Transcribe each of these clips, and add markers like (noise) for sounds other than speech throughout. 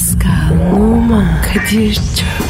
Pascal, Oman, Kadir çok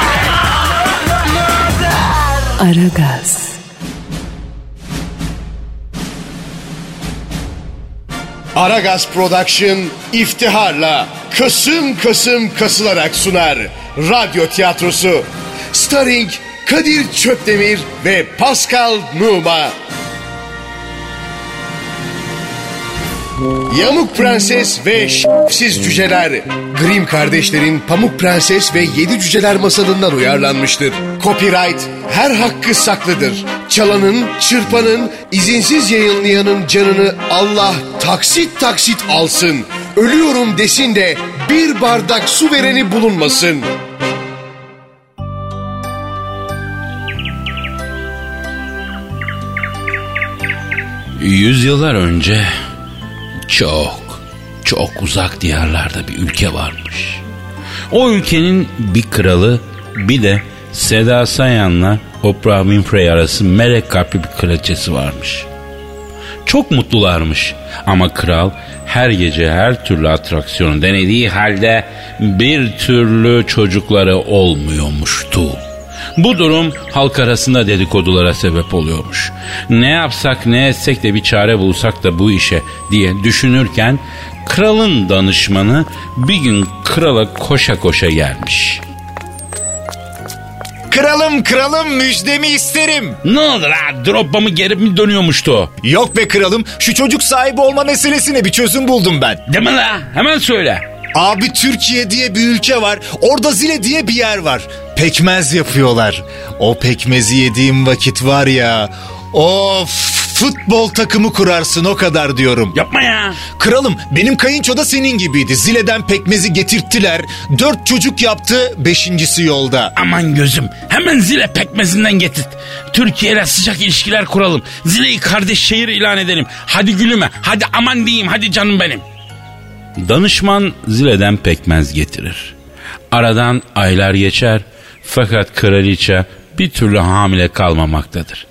Aragaz, Aragaz Production iftiharla kısım kısım kasılarak sunar. Radyo tiyatrosu. Starring Kadir Çöptemir ve Pascal Numa. Yamuk Prenses ve Şifsiz Cüceler. Grimm kardeşlerin Pamuk Prenses ve Yedi Cüceler masalından uyarlanmıştır. Copyright her hakkı saklıdır. Çalanın, çırpanın, izinsiz yayınlayanın canını Allah taksit taksit alsın. Ölüyorum desin de bir bardak su vereni bulunmasın. Yüzyıllar önce çok çok uzak diyarlarda bir ülke varmış. O ülkenin bir kralı bir de Seda Sayan'la Oprah Winfrey arası melek kalpli bir kraliçesi varmış. Çok mutlularmış ama kral her gece her türlü atraksiyonu denediği halde bir türlü çocukları olmuyormuştu. Bu durum halk arasında dedikodulara sebep oluyormuş. Ne yapsak ne etsek de bir çare bulsak da bu işe diye düşünürken kralın danışmanı bir gün krala koşa koşa gelmiş. Kralım kralım müjdemi isterim. Ne oldu la droppa mı geri mi dönüyormuştu? Yok be kralım şu çocuk sahibi olma meselesine bir çözüm buldum ben. Deme la hemen söyle. Abi Türkiye diye bir ülke var. Orada Zile diye bir yer var. Pekmez yapıyorlar. O pekmezi yediğim vakit var ya. Of futbol takımı kurarsın o kadar diyorum. Yapma ya. Kralım benim kayınço da senin gibiydi. Zile'den pekmezi getirttiler. Dört çocuk yaptı. Beşincisi yolda. Aman gözüm hemen zile pekmezinden getir. Türkiye ile sıcak ilişkiler kuralım. Zile'yi kardeş şehir ilan edelim. Hadi gülüme hadi aman diyeyim hadi canım benim. Danışman zileden pekmez getirir. Aradan aylar geçer fakat kraliçe bir türlü hamile kalmamaktadır.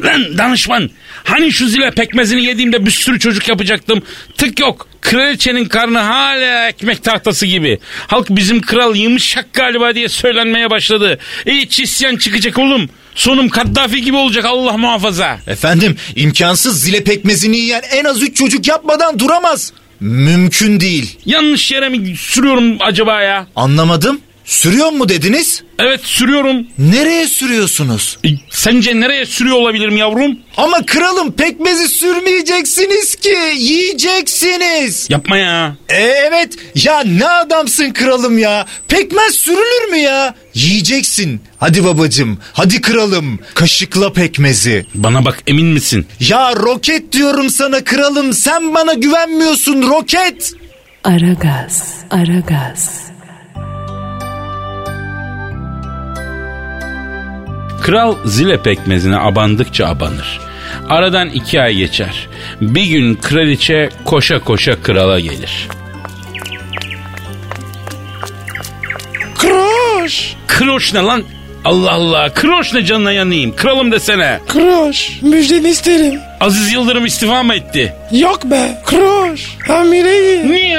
Lan danışman hani şu zile pekmezini yediğimde bir sürü çocuk yapacaktım. Tık yok. Kraliçenin karnı hala ekmek tahtası gibi. Halk bizim kral yumuşak galiba diye söylenmeye başladı. Hiç isyan çıkacak oğlum. Sonum Kaddafi gibi olacak Allah muhafaza. Efendim imkansız zile pekmezini yiyen en az üç çocuk yapmadan duramaz. Mümkün değil. Yanlış yere mi sürüyorum acaba ya? Anlamadım. Sürüyor mu dediniz? Evet sürüyorum. Nereye sürüyorsunuz? E, Sence nereye sürüyor olabilirim yavrum? Ama kralım pekmezi sürmeyeceksiniz ki yiyeceksiniz. Yapma ya. E, evet ya ne adamsın kralım ya. Pekmez sürülür mü ya? Yiyeceksin. Hadi babacım hadi kralım kaşıkla pekmezi. Bana bak emin misin? Ya roket diyorum sana kralım sen bana güvenmiyorsun roket. Aragaz, Aragaz, Kral zile pekmezine abandıkça abanır. Aradan iki ay geçer. Bir gün kraliçe koşa koşa krala gelir. Kroş, Kroş ne lan? Allah Allah kroş ne canına yanayım. Kralım desene. kroş, müjdeni isterim. Aziz Yıldırım istifa mı etti? Yok be, kroş, hamileyim. Niye?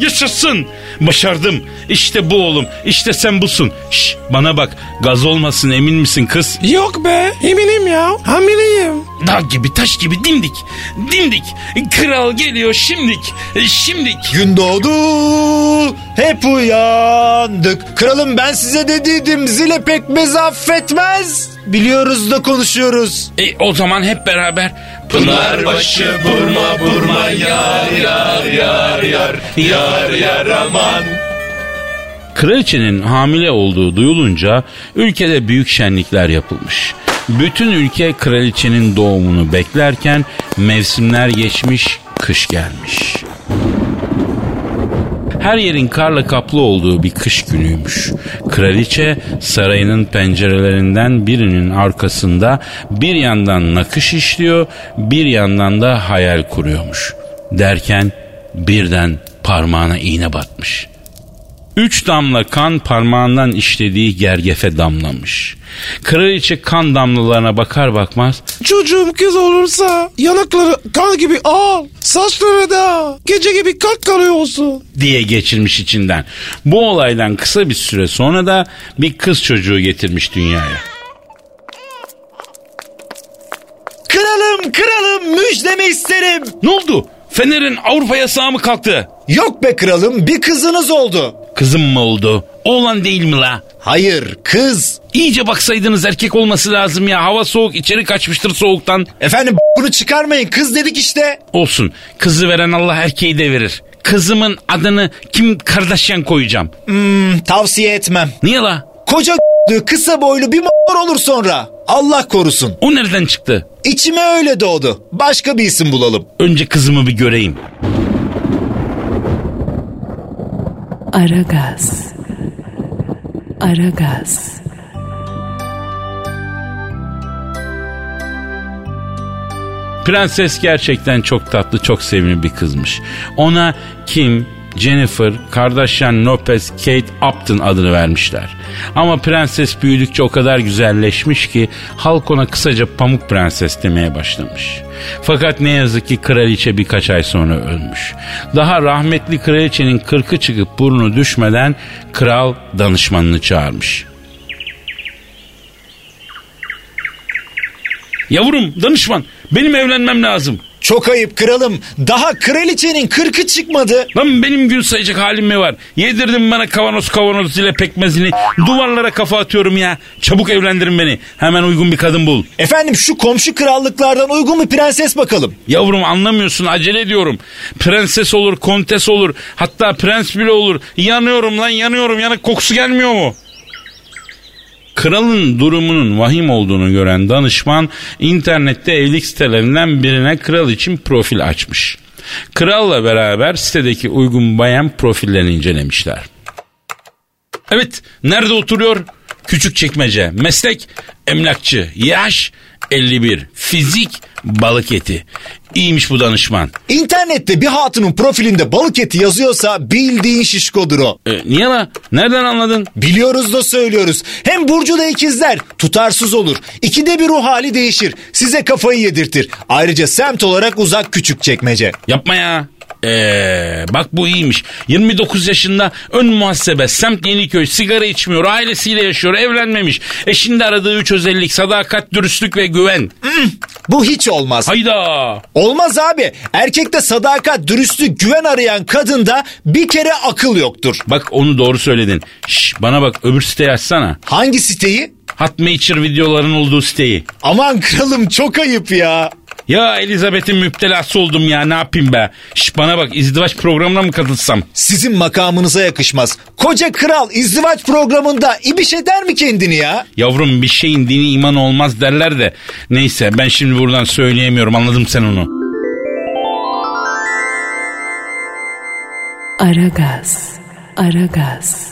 Yaşasın. Başardım. İşte bu oğlum. İşte sen busun. Şş, bana bak. Gaz olmasın emin misin kız? Yok be, eminim ya, hamileyim. Dağ gibi taş gibi dimdik. Dimdik. Kral geliyor şimdik. Şimdik. Gün doğdu hep uyandık. Kralım ben size dediydim zile pekmezi affetmez. Biliyoruz da konuşuyoruz. E, o zaman hep beraber Pınarbaşı burma burma yar yar yar yar yar yar aman. Kraliçenin hamile olduğu duyulunca ülkede büyük şenlikler yapılmış. Bütün ülke kraliçenin doğumunu beklerken mevsimler geçmiş, kış gelmiş. Her yerin karla kaplı olduğu bir kış günüymüş. Kraliçe sarayının pencerelerinden birinin arkasında bir yandan nakış işliyor, bir yandan da hayal kuruyormuş. Derken birden parmağına iğne batmış. Üç damla kan parmağından işlediği gergefe damlamış. Kraliçe kan damlalarına bakar bakmaz Çocuğum kız olursa yanakları kan gibi al. Saçları da gece gibi kalk kalıyor olsun. diye geçirmiş içinden. Bu olaydan kısa bir süre sonra da bir kız çocuğu getirmiş dünyaya. Kralım kralım müjdemi isterim. Ne oldu? Fener'in Avrupa yasağı mı kalktı? Yok be kralım bir kızınız oldu. Kızım mı oldu? Oğlan değil mi la? Hayır kız. İyice baksaydınız erkek olması lazım ya. Hava soğuk içeri kaçmıştır soğuktan. Efendim bunu çıkarmayın kız dedik işte. Olsun. Kızı veren Allah erkeği de verir. Kızımın adını Kim Kardashian koyacağım. Hmm, tavsiye etmem. Niye la? Koca (laughs) kısa boylu bir mor olur sonra. Allah korusun. O nereden çıktı? İçime öyle doğdu. Başka bir isim bulalım. Önce kızımı bir göreyim. Aragaz. Aragaz. Prenses gerçekten çok tatlı, çok sevimli bir kızmış. Ona Kim, Jennifer, Kardashian Lopez, Kate Upton adını vermişler. Ama prenses büyüdükçe o kadar güzelleşmiş ki halk ona kısaca Pamuk Prenses demeye başlamış. Fakat ne yazık ki kraliçe birkaç ay sonra ölmüş. Daha rahmetli kraliçenin kırkı çıkıp burnu düşmeden kral danışmanını çağırmış. Yavrum danışman benim evlenmem lazım. Çok ayıp kralım. Daha kraliçenin kırkı çıkmadı. Lan benim gün sayacak halim mi var? Yedirdim bana kavanoz kavanoz ile pekmezini. Duvarlara kafa atıyorum ya. Çabuk evlendirin beni. Hemen uygun bir kadın bul. Efendim şu komşu krallıklardan uygun bir prenses bakalım. Yavrum anlamıyorsun acele ediyorum. Prenses olur, kontes olur. Hatta prens bile olur. Yanıyorum lan yanıyorum. Yanık kokusu gelmiyor mu? Kralın durumunun vahim olduğunu gören danışman internette evlilik sitelerinden birine kral için profil açmış. Kralla beraber sitedeki uygun bayan profillerini incelemişler. Evet, nerede oturuyor? Küçük çekmece. Meslek emlakçı. Yaş 51. Fizik balık eti. İyiymiş bu danışman. İnternette bir hatunun profilinde balık eti yazıyorsa bildiğin şişkodur o. E, niye la? Nereden anladın? Biliyoruz da söylüyoruz. Hem Burcu da ikizler. Tutarsız olur. İkide bir ruh hali değişir. Size kafayı yedirtir. Ayrıca semt olarak uzak küçük çekmece. Yapma ya. Ee, bak bu iyiymiş. 29 yaşında ön muhasebe, semt Yeniköy, sigara içmiyor, ailesiyle yaşıyor, evlenmemiş. Eşinde aradığı üç özellik, sadakat, dürüstlük ve güven. Bu hiç olmaz. Hayda. Olmaz abi. Erkekte sadakat, dürüstlük, güven arayan kadında bir kere akıl yoktur. Bak onu doğru söyledin. Şş, bana bak öbür siteyi açsana. Hangi siteyi? Hotmacher videoların olduğu siteyi. Aman kralım çok ayıp ya. Ya Elizabeth'in müptelası oldum ya ne yapayım be. Şş, bana bak izdivaç programına mı katılsam? Sizin makamınıza yakışmaz. Koca kral izdivaç programında ibiş eder mi kendini ya? Yavrum bir şeyin dini iman olmaz derler de. Neyse ben şimdi buradan söyleyemiyorum anladım sen onu. Aragaz. Aragaz.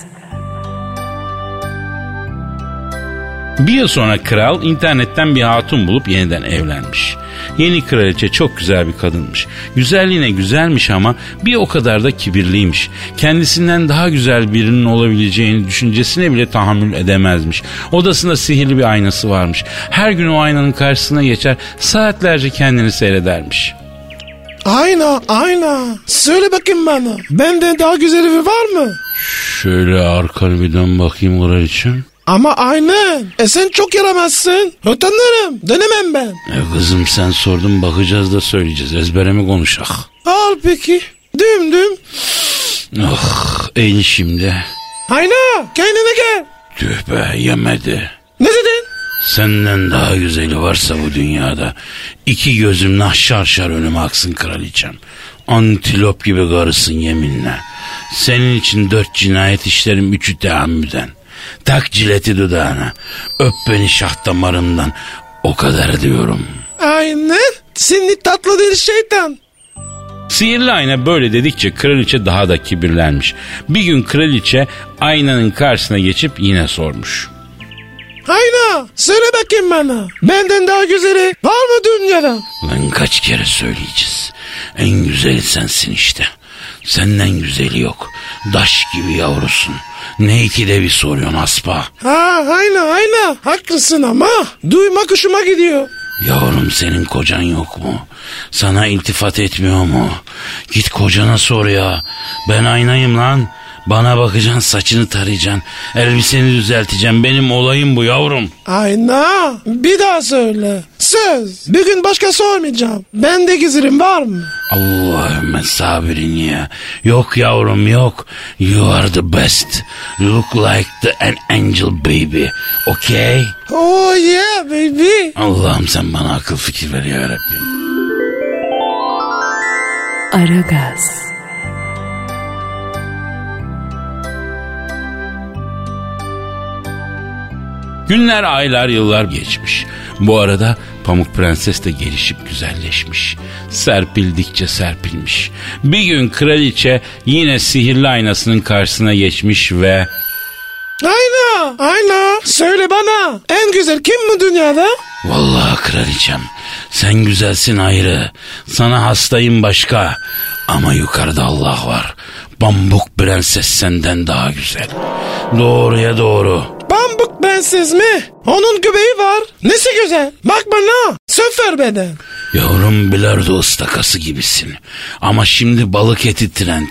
Bir yıl sonra kral internetten bir hatun bulup yeniden evlenmiş. Yeni kraliçe çok güzel bir kadınmış. Güzelliğine güzelmiş ama bir o kadar da kibirliymiş. Kendisinden daha güzel birinin olabileceğini düşüncesine bile tahammül edemezmiş. Odasında sihirli bir aynası varmış. Her gün o aynanın karşısına geçer saatlerce kendini seyredermiş. Ayna ayna. Söyle bakayım bana. Benden daha güzeli var mı? Şöyle arkanı bir dön bakayım kraliçem. Ama aynen. E sen çok yaramazsın. Utanırım. Dönemem ben. E kızım sen sordun bakacağız da söyleyeceğiz. Ezbere mi konuşak? Al peki. Düm düm. Ah en şimdi. Ayna kendine gel. Tüh be yemedi. Ne dedin? Senden daha güzeli varsa bu dünyada iki gözüm nahşar şar önüme aksın kraliçem. Antilop gibi karısın yeminle. Senin için dört cinayet işlerim üçü teammüden. Tak cileti dudağına. Öp beni şah damarımdan. O kadar diyorum. Aynen. Seni tatlı dil şeytan. Sihirli ayna böyle dedikçe kraliçe daha da kibirlenmiş. Bir gün kraliçe aynanın karşısına geçip yine sormuş. Ayna söyle bakayım bana. Benden daha güzeli var mı dünyada? Lan kaç kere söyleyeceğiz. En güzeli sensin işte. Senden güzeli yok. Daş gibi yavrusun. Ne ikide bir soruyorsun aspa. Ha ayna ayna haklısın ama duymak hoşuma gidiyor. Yavrum senin kocan yok mu? Sana iltifat etmiyor mu? Git kocana sor ya. Ben aynayım lan. Bana bakacaksın saçını tarayacaksın. Elbiseni düzelteceksin. Benim olayım bu yavrum. Ayna bir daha söyle. Söz bir gün başka sormayacağım. Bende gizlim var mı? Allahümme sabirin ya. Yok yavrum yok. You are the best. Look like the an angel baby. Okay? Oh yeah baby. Allah'ım sen bana akıl fikir ver ya Rabbim. Aragaz, Günler, aylar, yıllar geçmiş. Bu arada Pamuk Prenses de gelişip güzelleşmiş. Serpildikçe serpilmiş. Bir gün kraliçe yine sihirli aynasının karşısına geçmiş ve... Ayna ayna söyle bana. En güzel kim mi dünyada? Vallahi kraliçem sen güzelsin ayrı. Sana hastayım başka. Ama yukarıda Allah var. Pamuk Prenses senden daha güzel. Doğruya doğru. Pamuk prenses mi? Onun göbeği var. Nesi güzel? Bak bana. Söfer beden. Yavrum bilardo ıstakası gibisin. Ama şimdi balık eti trend.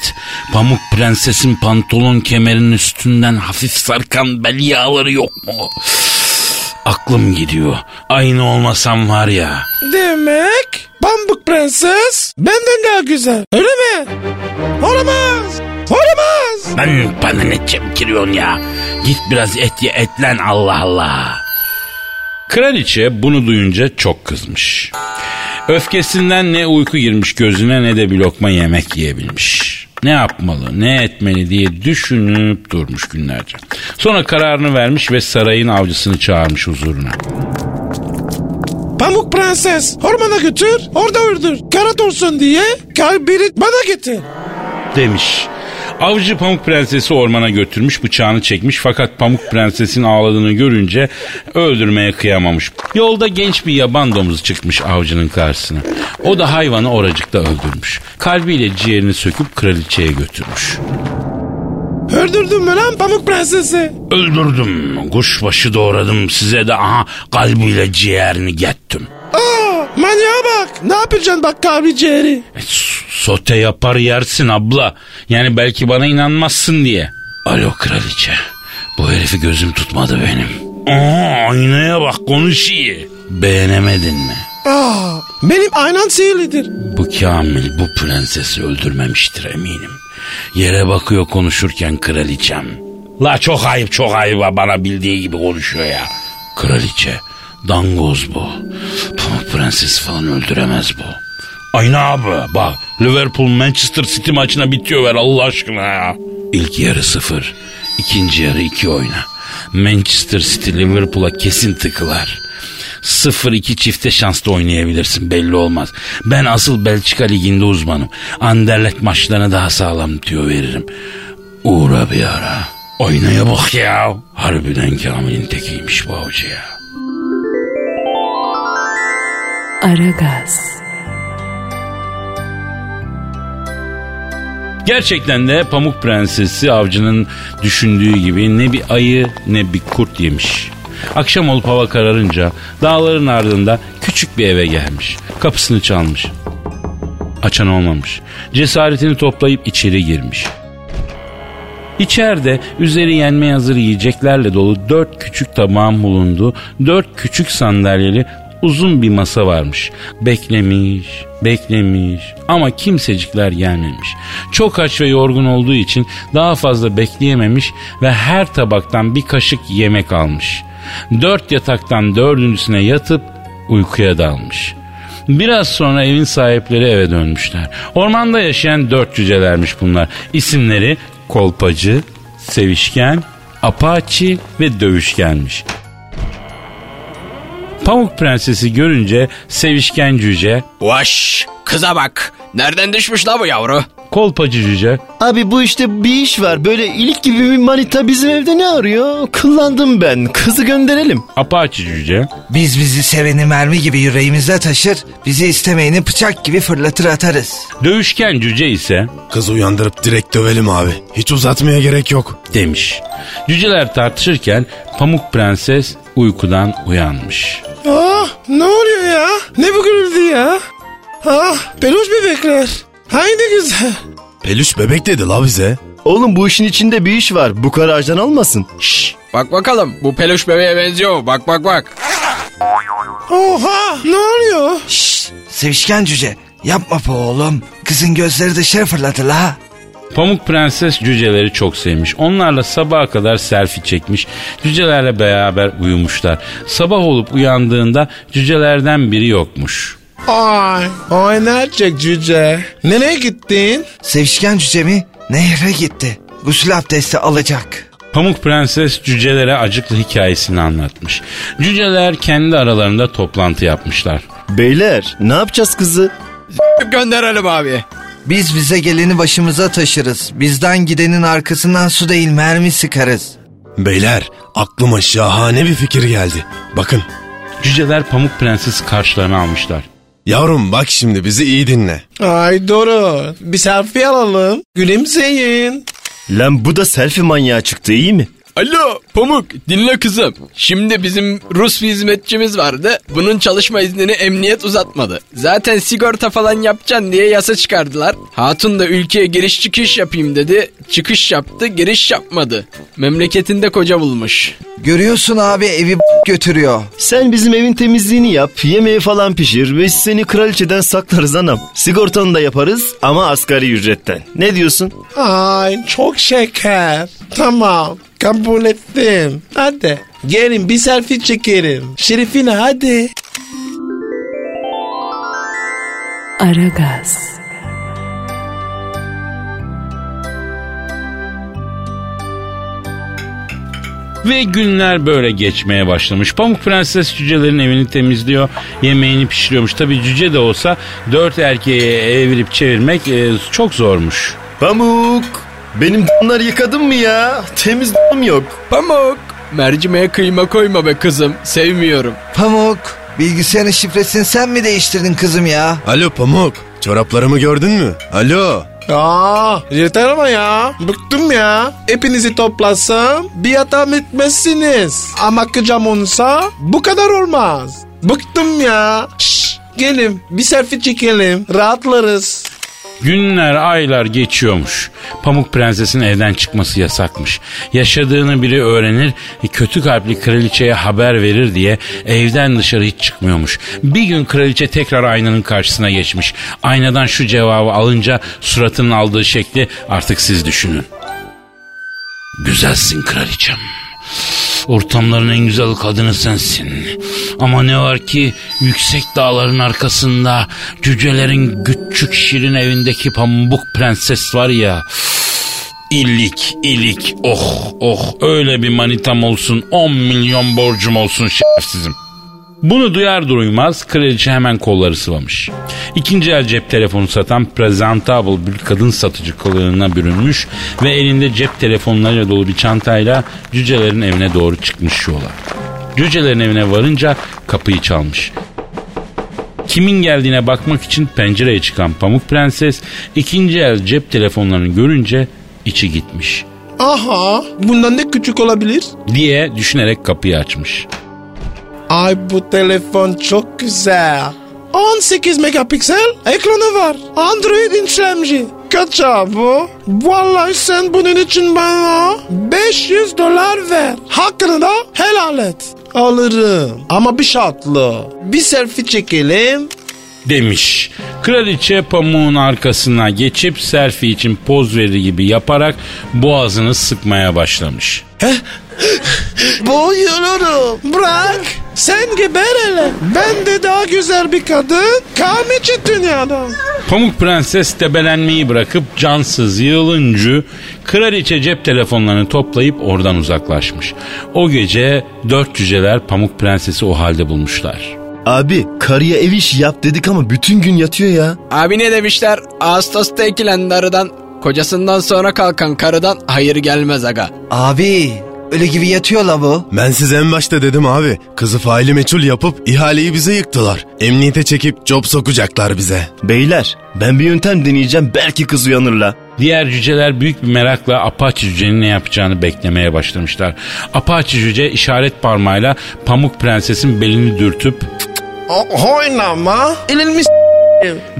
Pamuk prensesin pantolon kemerinin üstünden hafif sarkan bel yağları yok mu? Aklım gidiyor. Aynı olmasam var ya. Demek Pamuk prenses benden daha güzel. Öyle mi? Olamaz. Olamaz. Ben bana ne çemkiriyorsun ya? Git biraz et ye etlen Allah Allah. Kraliçe bunu duyunca çok kızmış. Öfkesinden ne uyku girmiş gözüne ne de bir lokma yemek yiyebilmiş. Ne yapmalı, ne etmeli diye düşünüp durmuş günlerce. Sonra kararını vermiş ve sarayın avcısını çağırmış huzuruna. Pamuk prenses ormana götür orada öldür. Karat olsun diye kalbini bana getir. demiş. Avcı Pamuk Prensesi ormana götürmüş bıçağını çekmiş fakat Pamuk Prenses'in ağladığını görünce öldürmeye kıyamamış. Yolda genç bir yaban domuzu çıkmış avcının karşısına. O da hayvanı oracıkta öldürmüş. Kalbiyle ciğerini söküp kraliçeye götürmüş. Öldürdün mü lan Pamuk prensesi? Öldürdüm, kuşbaşı doğradım size de aha kalbiyle ciğerini gettim. Aa manyağa bak. Ne yapacaksın bak kalbi ciğeri? E, sote yapar yersin abla. Yani belki bana inanmazsın diye. Alo kraliçe. Bu herifi gözüm tutmadı benim. Aa aynaya bak konuşuyor. Beğenemedin mi? Aa benim aynan sihirlidir. Bu Kamil bu prensesi öldürmemiştir eminim. Yere bakıyor konuşurken kraliçem. La çok ayıp çok ayıp bana bildiği gibi konuşuyor ya. Kraliçe dangoz bu. Pamuk prensesi falan öldüremez bu. Ayna abi bak Liverpool Manchester City maçına bitiyor ver Allah aşkına ya. İlk yarı sıfır. ikinci yarı iki oyna. Manchester City Liverpool'a kesin tıkılar. 0-2 çifte şanslı oynayabilirsin belli olmaz. Ben asıl Belçika Ligi'nde uzmanım. Anderlecht maçlarına daha sağlam tüyo veririm. Uğra bir ara. Oynaya bak ya. Harbiden Kamil'in tekiymiş bu avcı ya. Aragaz, Gerçekten de Pamuk Prensesi avcının düşündüğü gibi ne bir ayı ne bir kurt yemiş. Akşam olup hava kararınca dağların ardında küçük bir eve gelmiş. Kapısını çalmış. Açan olmamış. Cesaretini toplayıp içeri girmiş. İçeride üzeri yenmeye hazır yiyeceklerle dolu dört küçük tabağın bulunduğu dört küçük sandalyeli uzun bir masa varmış. Beklemiş, beklemiş ama kimsecikler gelmemiş. Çok aç ve yorgun olduğu için daha fazla bekleyememiş ve her tabaktan bir kaşık yemek almış. Dört yataktan dördüncüsüne yatıp uykuya dalmış. Biraz sonra evin sahipleri eve dönmüşler. Ormanda yaşayan dört cücelermiş bunlar. İsimleri Kolpacı, Sevişken, Apaçi ve Dövüşkenmiş. Pamuk Prensesi görünce Sevişken cüce Vaş kıza bak Nereden düşmüş la bu yavru? Kolpacı cüce. Abi bu işte bir iş var. Böyle ilik gibi bir manita bizim evde ne arıyor? Kullandım ben. Kızı gönderelim. Apaçı cüce. Biz bizi seveni mermi gibi yüreğimizde taşır, bizi istemeyeni bıçak gibi fırlatır atarız. Dövüşken cüce ise Kız uyandırıp direkt dövelim abi. Hiç uzatmaya gerek yok. demiş. Cüceler tartışırken Pamuk Prenses uykudan uyanmış. Ah ne oluyor ya? Ne bu gürültü ya? Ah peluş bebekler. Hay ne güzel. Peluş bebek dedi la bize. Oğlum bu işin içinde bir iş var. Bu karajdan olmasın. Şşş bak bakalım bu peluş bebeğe benziyor mu? Bak bak bak. Oha ne oluyor? Şşş, sevişken cüce, yapma po oğlum. Kızın gözleri dışarı fırladı la. Pamuk Prenses cüceleri çok sevmiş. Onlarla sabaha kadar selfie çekmiş. Cücelerle beraber uyumuşlar. Sabah olup uyandığında cücelerden biri yokmuş. Ay, ay nerede cüce? Nereye gittin? Sevişken cücemi nehre gitti. Gusül abdesti alacak. Pamuk Prenses cücelere acıklı hikayesini anlatmış. Cüceler kendi aralarında toplantı yapmışlar. Beyler ne yapacağız kızı? Gönderelim abi. Biz bize geleni başımıza taşırız. Bizden gidenin arkasından su değil mermi sıkarız. Beyler aklıma şahane bir fikir geldi. Bakın Cüceler Pamuk Prenses'i karşılarına almışlar. yavrum bak şimdi bizi iyi dinle. Ay doğru. Bir selfie alalım. Gülümseyin. Lan bu da selfie manyağı çıktı iyi mi? Alo Pamuk dinle kızım. Şimdi bizim Rus bir hizmetçimiz vardı. Bunun çalışma iznini emniyet uzatmadı. Zaten sigorta falan yapacaksın diye yasa çıkardılar. Hatun da ülkeye giriş çıkış yapayım dedi. Çıkış yaptı giriş yapmadı. Memleketinde koca bulmuş. Görüyorsun abi evi götürüyor. Sen bizim evin temizliğini yap, yemeği falan pişir ve seni kraliçeden saklarız anam. Sigortanı da yaparız ama asgari ücretten. Ne diyorsun? Ay çok şeker. Tamam. Kabul ettim. Hadi. Gelin bir selfie çekelim. Şerifine hadi. Aragaz, Ve günler böyle geçmeye başlamış. Pamuk Prenses cücelerin evini temizliyor, yemeğini pişiriyormuş. Tabii cüce de olsa dört erkeği evirip çevirmek e, çok zormuş. Pamuk, benim d***ları yıkadın mı ya? Temiz d***ım yok. Pamuk mercimeğe kıyma koyma be kızım sevmiyorum. Pamuk, bilgisayarın şifresini sen mi değiştirdin kızım ya? Alo Pamuk çoraplarımı gördün mü? Alo. Aa, yeter ama ya. Bıktım ya. Hepinizi toplasam bir hatam etmezsiniz. Ama kıcam olsa bu kadar olmaz. Bıktım ya. Şşş, gelin bir selfie çekelim. Rahatlarız. Günler, aylar geçiyormuş. Pamuk Prenses'in evden çıkması yasakmış. Yaşadığını biri öğrenir, e, kötü kalpli kraliçeye haber verir diye evden dışarı hiç çıkmıyormuş. Bir gün kraliçe tekrar aynanın karşısına geçmiş. Aynadan şu cevabı alınca suratının aldığı şekli artık siz düşünün. Güzelsin kraliçem. Ortamların en güzel kadını sensin. Ama ne var ki yüksek dağların arkasında cücelerin küçük şirin evindeki pamuk prenses var ya. İlik ilik oh oh öyle bir manitam olsun 10 milyon borcum olsun şerefsizim. Bunu duyar duymaz kraliçe hemen kolları sıvamış. İkinci el cep telefonu satan presentable bir kadın satıcı kılığına bürünmüş ve elinde cep telefonlarıyla dolu bir çantayla cücelerin evine doğru çıkmış yola. Cücelerin evine varınca kapıyı çalmış. Kimin geldiğine bakmak için pencereye çıkan Pamuk Prenses ikinci el cep telefonlarını görünce içi gitmiş Aha, bundan ne küçük olabilir? diye düşünerek kapıyı açmış. Ay bu telefon çok güzel. 18 megapiksel ekranı var. Android işlemci. Kaç bu? Vallahi sen bunun için bana 500 dolar ver. Hakkını da helal et. Alırım. Ama bir şartlı. Bir selfie çekelim. demiş. Kraliçe pamuğun arkasına geçip selfie için poz verir gibi yaparak boğazını sıkmaya başlamış. Boyuyorum. Bırak. Sen geber hele. Ben de daha güzel bir kadın. Kalmayacak dünyada. Pamuk Prenses debelenmeyi bırakıp cansız yığılıncı kraliçe cep telefonlarını toplayıp oradan uzaklaşmış. O gece dört cüceler Pamuk Prenses'i o halde bulmuşlar. Abi karıya ev işi yap dedik ama bütün gün yatıyor ya. Abi ne demişler? Ağustos'ta ekilen darıdan, kocasından sonra kalkan karıdan hayır gelmez aga. Abi öyle gibi yatıyor la bu. Ben size en başta dedim abi. Kızı faili meçhul yapıp ihaleyi bize yıktılar. Emniyete çekip job sokacaklar bize. Beyler ben bir yöntem deneyeceğim belki kız uyanırla. Diğer cüceler büyük bir merakla Apache cücenin ne yapacağını beklemeye başlamışlar. Apache cüce işaret parmağıyla Pamuk Prenses'in belini dürtüp O, oynama. Elimi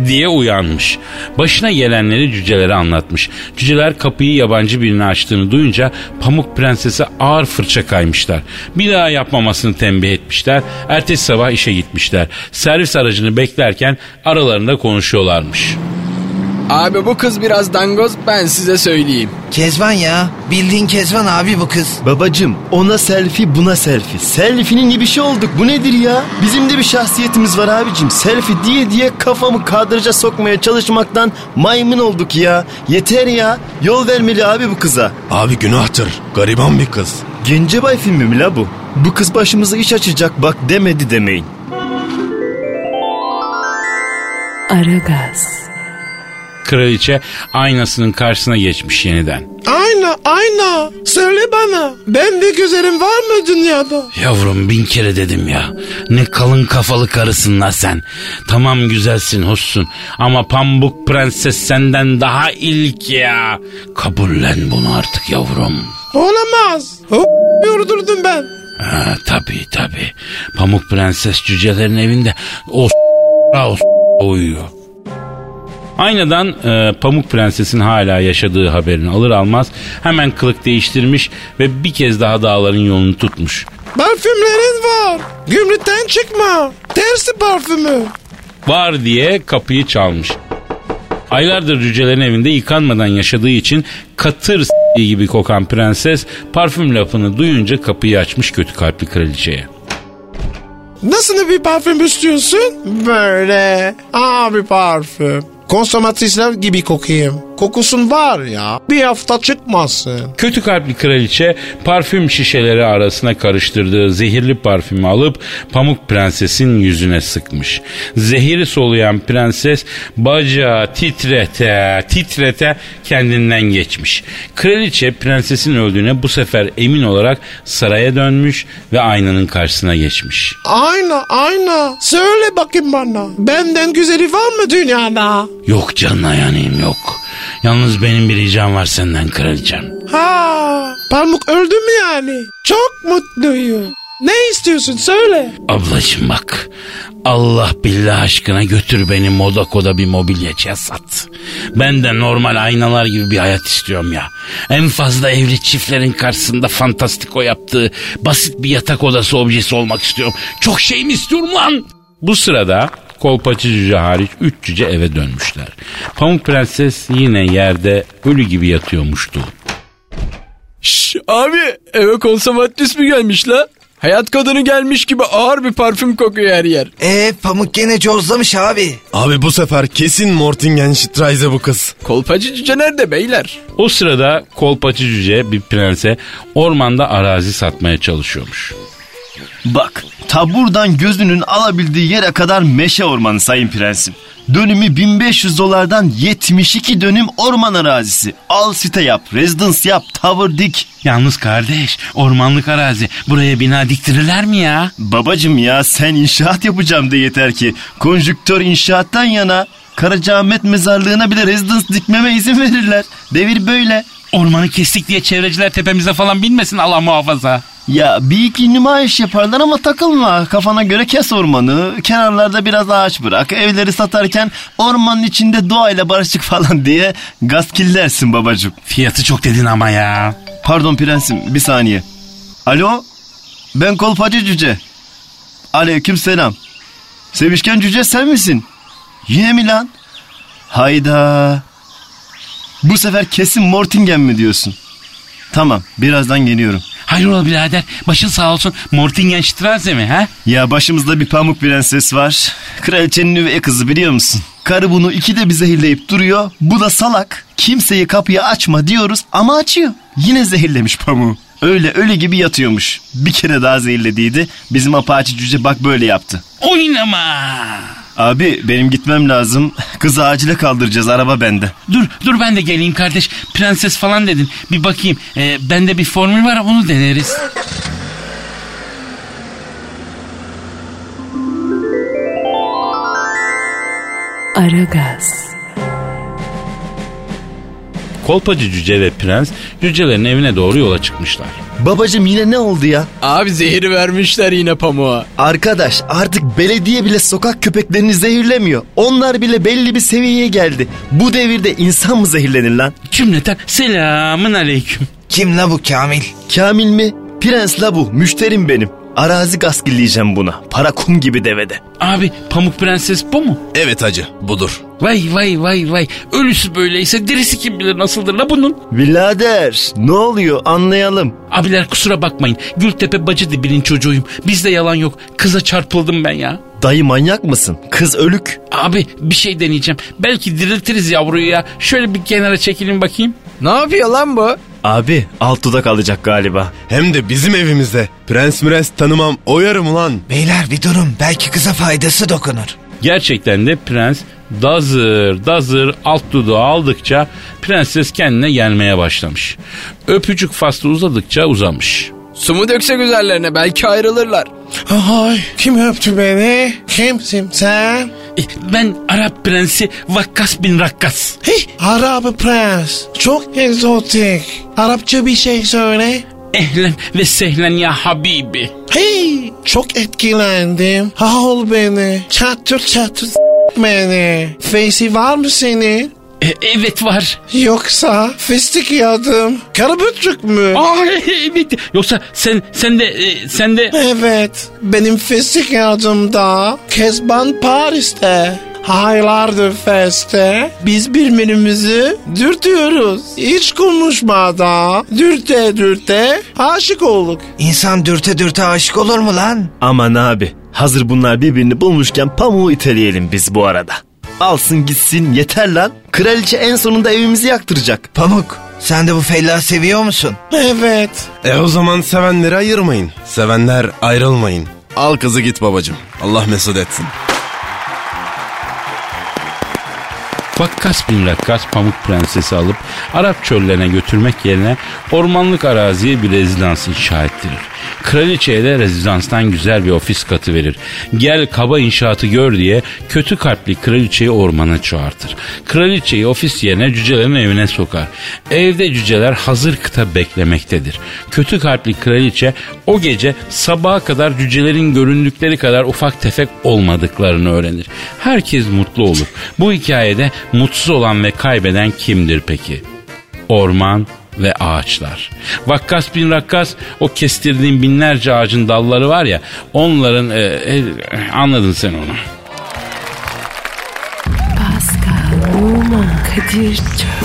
diye uyanmış. Başına gelenleri cücelere anlatmış. Cüceler kapıyı yabancı birine açtığını duyunca Pamuk Prenses'e ağır fırça kaymışlar. Bir daha yapmamasını tembih etmişler. Ertesi sabah işe gitmişler. Servis aracını beklerken aralarında konuşuyorlarmış. Abi bu kız biraz dangoz ben size söyleyeyim. Kezban ya. Bildiğin Kezban abi bu kız. Babacım ona selfie buna selfie. Selfie'nin gibi şey olduk bu nedir ya? Bizim de bir şahsiyetimiz var abicim. Selfie diye diye kafamı kadraja sokmaya çalışmaktan maymun olduk ya. Yeter ya. Yol vermeli abi bu kıza. Abi günahtır. Gariban bir kız. Gencebay filmi mi la bu? Bu kız başımıza iş açacak bak demedi demeyin. Aragaz, Kraliçe aynasının karşısına geçmiş yeniden. Ayna ayna. Söyle bana. Ben de güzelim var mı dünyada? Yavrum bin kere dedim ya. Ne kalın kafalı karısın la sen. Tamam güzelsin, hoşsun. Ama Pambuk Prenses senden daha ilk ya. Kabullen bunu artık yavrum. Olamaz. Hop (laughs) yordurdum ben. Ha, tabii tabii. Pamuk Prenses cücelerin evinde o o uyuyor. Aynadan e, Pamuk Prenses'in hala yaşadığı haberini alır almaz hemen kılık değiştirmiş ve bir kez daha dağların yolunu tutmuş. Parfümlerin var. Gümrükten çıkma. Tersi parfümü. Var diye kapıyı çalmış. Aylardır cücelerin evinde yıkanmadan yaşadığı için katır s- gibi kokan prenses parfüm lafını duyunca kapıyı açmış kötü kalpli kraliçeye. Nasıl bir parfüm istiyorsun? Böyle. Abi parfüm. Konsomatrisler gibi kokayım. Kokusun var ya. Bir hafta çıkmasın. Kötü kalpli kraliçe parfüm şişeleri arasına karıştırdığı zehirli parfümü alıp Pamuk Prenses'in yüzüne sıkmış. Zehiri soluyan prenses bacağı titrete titrete kendinden geçmiş. Kraliçe prensesin öldüğüne bu sefer emin olarak saraya dönmüş ve aynanın karşısına geçmiş. Ayna ayna. Söyle bakayım bana. Benden güzeli var mı dünyada? Yok canına yanayım yok. Yalnız benim bir ricam var senden kraliçem. Ha, Pamuk öldü mü yani? Çok mutluyum. Ne istiyorsun söyle. Ablacım bak Allah billah aşkına götür beni Modako'da bir mobilyacıya sat. Ben de normal aynalar gibi bir hayat istiyorum ya. En fazla evli çiftlerin karşısında fantastiko yaptığı basit bir yatak odası objesi olmak istiyorum. Çok şey mi istiyorum lan? Bu sırada kolpaçı cüce hariç üç cüce eve dönmüşler. Pamuk Prenses yine yerde ölü gibi yatıyormuştu. Şş, abi eve konsomatris mi gelmiş la? Hayat kadını gelmiş gibi ağır bir parfüm kokuyor her yer. Ee pamuk gene cozlamış abi. Abi bu sefer kesin Mortingenstreise bu kız. Kolpacı cüce nerede beyler? O sırada kolpaçı cüce bir prense ormanda arazi satmaya çalışıyormuş. Bak ta buradan gözünün alabildiği yere kadar meşe ormanı sayın prensim. Dönümü 1500 dolardan 72 dönüm orman arazisi. Al site yap, residence yap, tower dik. Yalnız kardeş ormanlık arazi buraya bina diktirirler mi ya? Babacım ya sen inşaat yapacağım de yeter ki. Konjüktör inşaattan yana. Karacaahmet mezarlığına bile residence dikmeme izin verirler. Devir böyle. Ormanı kestik diye çevreciler tepemize falan binmesin Allah muhafaza. Ya bir iki nümayiş yaparlar ama takılma. Kafana göre kes ormanı. Kenarlarda biraz ağaç bırak. Evleri satarken ormanın içinde doğayla barışık falan diye gaz killersin babacım. Fiyatı çok dedin ama ya. Pardon prensim bir saniye. Alo ben kolpacı cüce. Aleyküm selam. Sevişken cüce sen misin? Yine mi lan? Hayda. Bu sefer kesin Mortingen mi diyorsun? Tamam birazdan geliyorum. Hayrola birader başın sağ olsun Mortingenstrasse mi ha? Ya başımızda bir pamuk prenses var. Kraliçenin üvey kızı biliyor musun? Karı bunu ikide bir zehirleyip duruyor. Bu da salak. Kimseye kapıyı açma diyoruz ama açıyor. Yine zehirlemiş pamuğu. Öyle ölü gibi yatıyormuş. Bir kere daha zehirlediydi. Bizim apaçi cüce bak böyle yaptı. Oynama. Abi benim gitmem lazım. Kızı acile kaldıracağız araba bende. Dur dur ben de geleyim kardeş. Prenses falan dedin. Bir bakayım. Ee, bende bir formül var onu deneriz. Aragaz, Kolpacı cüce ve prens cücelerin evine doğru yola çıkmışlar. Babacım yine ne oldu ya? Abi zehri vermişler yine pamuğa. Arkadaş artık belediye bile sokak köpeklerini zehirlemiyor. Onlar bile belli bir seviyeye geldi. Bu devirde insan mı zehirlenir lan? Cümleten selamın aleyküm. Kim la bu Kamil? Kamil mi? Prens la bu. Müşterim benim. Arazi gaskilleyeceğim buna. Para kum gibi devede. Abi pamuk prenses bu mu? Evet hacı budur. Vay vay vay vay. Ölüsü böyleyse dirisi kim bilir nasıldır la bunun. Birader ne oluyor anlayalım. Abiler kusura bakmayın. Gültepe bacı dibinin çocuğuyum. Bizde yalan yok. Kıza çarpıldım ben ya. Dayı manyak mısın? Kız ölük. Abi bir şey deneyeceğim. Belki diriltiriz yavruyu ya. Şöyle bir kenara çekilin bakayım. Ne yapıyor lan bu? Abi alt dudak alacak galiba. Hem de bizim evimizde. Prens mürens tanımam oyarım ulan. Beyler bir durun belki kıza faydası dokunur. Gerçekten de prens dazır dazır alt dudağı aldıkça prenses kendine gelmeye başlamış. Öpücük faslı uzadıkça uzamış. Su mu dökse güzellerine belki ayrılırlar. Ay kim öptü beni? Kimsin sen? E, Ben Arap prensi Vakkas bin Rakkas. Hey Arap prens. Çok egzotik. Arapça bir şey söyle. Ehlen ve sehlen ya Habibi. Hey çok etkilendim. Al beni. Çatır çatır beni. Face'i var mı senin? E, evet var. Yoksa fıstık yadım. Karaböcük mü? Aa, evet. Yoksa sen sen de e, sen de Evet. Benim fıstık yardımda. Kezban Paris'te. Aylardır feste biz birbirimizi dürtüyoruz. Hiç konuşmadan dürte dürte aşık olduk. İnsan dürte dürte aşık olur mu lan? Aman abi hazır bunlar birbirini bulmuşken pamuğu iteleyelim biz bu arada. Alsın gitsin yeter lan. Kraliçe en sonunda evimizi yaktıracak. Pamuk sen de bu fella seviyor musun? Evet. E o zaman sevenleri ayırmayın. Sevenler ayrılmayın. Al kızı git babacım. Allah mesut etsin. Vakkas bin Rakkas Pamuk Prensesi alıp Arap çöllerine götürmek yerine ormanlık araziye bir rezidans inşa ettirir. Kraliçeye de rezidanstan güzel bir ofis katı verir. Gel kaba inşaatı gör diye kötü kalpli kraliçeyi ormana çağırtır. Kraliçeyi ofis yerine cücelerin evine sokar. Evde cüceler hazır kıta beklemektedir. Kötü kalpli kraliçe o gece sabaha kadar cücelerin göründükleri kadar ufak tefek olmadıklarını öğrenir. Herkes mutlu olur. Bu hikayede mutsuz olan ve kaybeden kimdir peki? Orman ve ağaçlar. Vakkas bin Rakkas o kestirdiğin binlerce ağacın dalları var ya onların e, e, anladın sen onu. Pascal, Oman, Kadir çok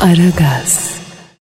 Aragaz.